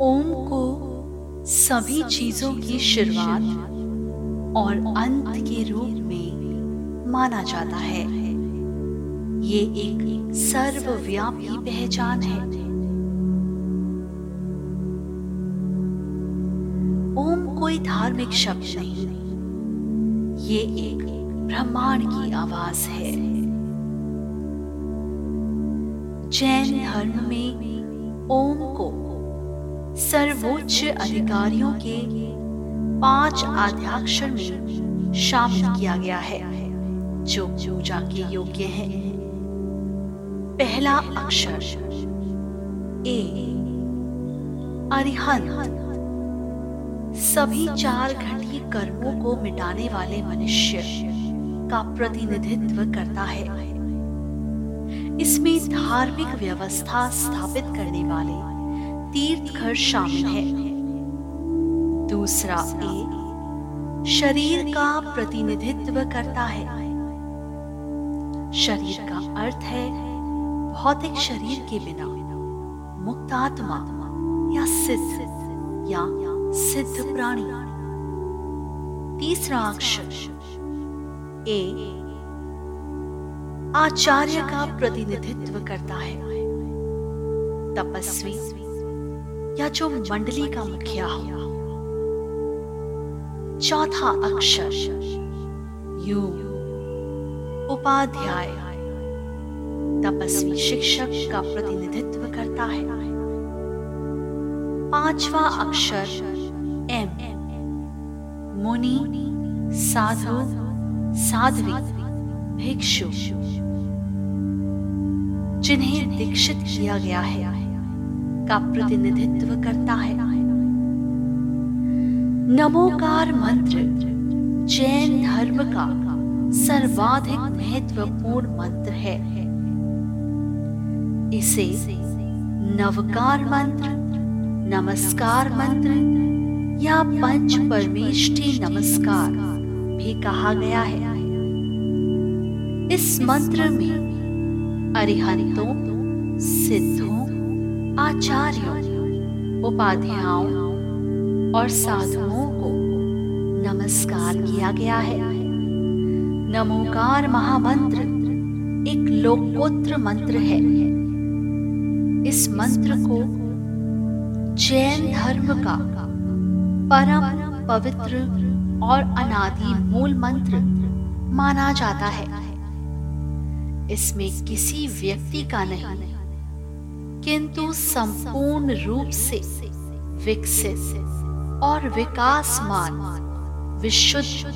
ओम को सभी चीज़ों की शुरुआत और अंत के रूप में माना जाता है। ये एक सर्वव्यापी पहचान है। ओम कोई धार्मिक शब्द नहीं। ये एक ब्रह्मांड की आवाज़ है। जैन धर्म में ओम को सर्वोच्च अधिकारियों के पाँच आद्याक्षर में शामिल किया गया है, जो पूजा के योग्य है। पहला अक्षर, ए। अरिहंत। सभी चार घटी कर्मों को मिटाने वाले मनुष्य का प्रतिनिधित्व करता है। इसमें धार्मिक व्यवस्था स्थापित करने वाले तीर्थघर शामिल है। दूसरा ए, शरीर का प्रतिनिधित्व करता है। शरीर का अर्थ है भौतिक शरीर के बिना मुक्त आत्मा या सिद्ध या सिद्ध प्राणी। तीसरा अक्षर ए, आचार्य का प्रतिनिधित्व करता है। तपस्वी या जो मंडली का मुखिया हो। चौथा अक्षर। यू। उपाध्याय। तपस्वी शिक्षक का प्रतिनिधित्व करता है। पांचवा अक्षर। एम। मुनि साधु साध्वी भिक्षु। जिन्हें दीक्षित किया गया है। का प्रतिनिधित्व करता है। नमोकार मंत्र, जैन धर्म का सर्वाधिक महत्वपूर्ण मंत्र है। इसे नवकार मंत्र, नमस्कार मंत्र या पंच परमेष्ठी नमस्कार भी कहा गया है। इस मंत्र में अरिहंतों, सिद्धों आचार्यों उपाध्यायों और साधुओं को नमस्कार किया गया है। नमोकार महामंत्र एक लोकोत्र मंत्र है। इस मंत्र को जैन धर्म का परम पवित्र और अनादि मूल मंत्र माना जाता है। इसमें किसी व्यक्ति का नहीं किंतु संपूर्ण रूप से विकसित और विकासमान विशुद्ध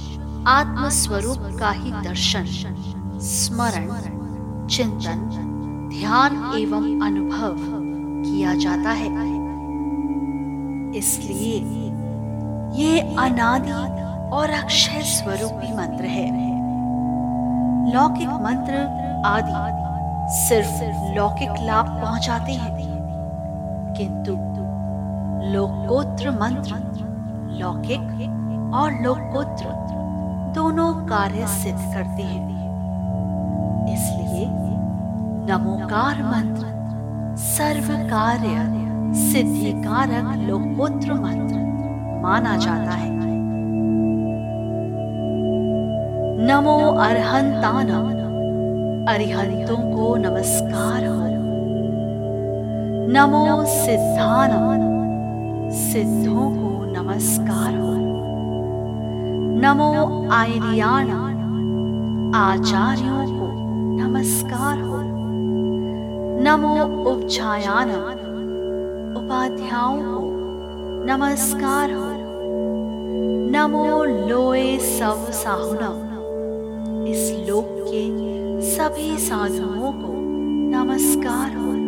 आत्म स्वरूप का ही दर्शन, स्मरण, चिंतन, ध्यान एवं अनुभव किया जाता है। इसलिए ये अनादि और अक्षय स्वरूपी मंत्र है। लौकिक मंत्र आदि सिर्फ़ लौकिक लाभ पहुंचाते हैं। किंतु लोकोत्र मंत्र, लौकिक और लोकोत्र दोनों कार्य सिद्ध करते हैं। इसलिए नमोकार मंत्र सर्व कार्य सिद्धि कारक लोकोत्र मंत्र माना जाता है। नमो अरहंतान अरिहंतों को नमस्कार हो। नमो सिद्धान, सिद्धों को नमस्कार नमो आयरियाण आचार्यों को नमस्कार हो। नमो उपछायान उपाध्यायों को नमस्कार हो। नमो लोए सब साहुनम इस लोक के सभी साधुओं को नमस्कार हो।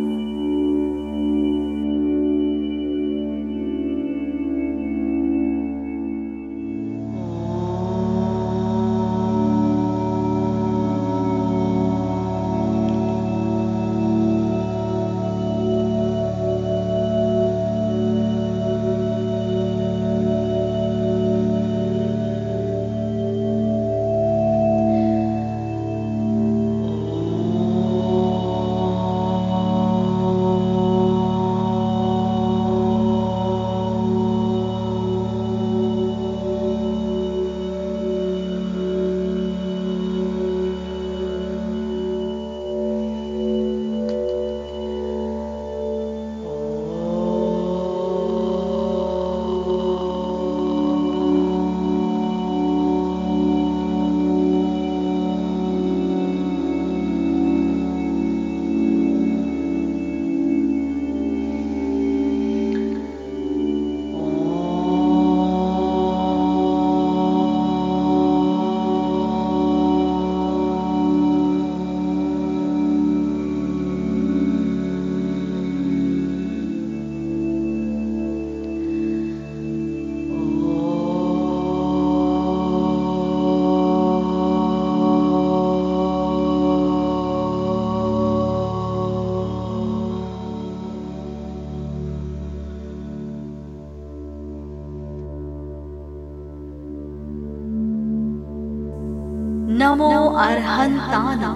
नमो अर्हंताना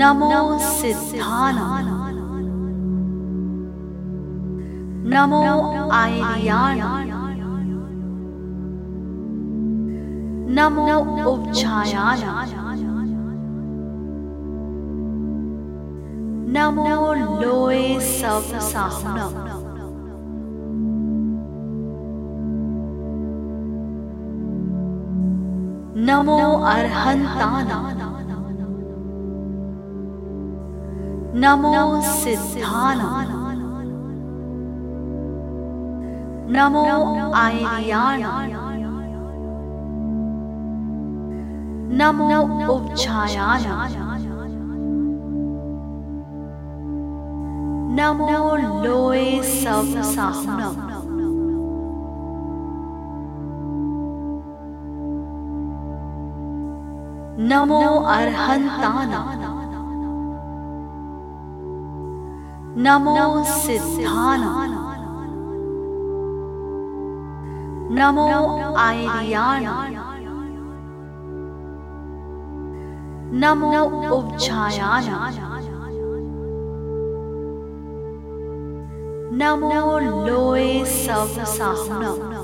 नमो सिद्धाना। नमो आयरियाणा नमो उपछायाना नमो लोए सब साहुनम नमो अर्हंताना नमो सिद्धाना नमो आयरियाणा नमो उपछायाना नमो लोए सब साहुनम नमो अर्हंताना नमो सिद्धाना। नमो आयरियाणा नमो उपछायाना नमो लोए सब साहुनम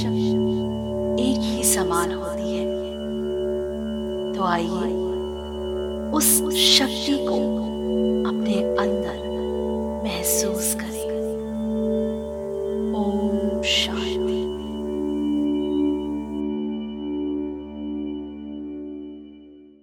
शक्ति एक ही समान होती है। तो आइए उस शक्ति को अपने अंदर महसूस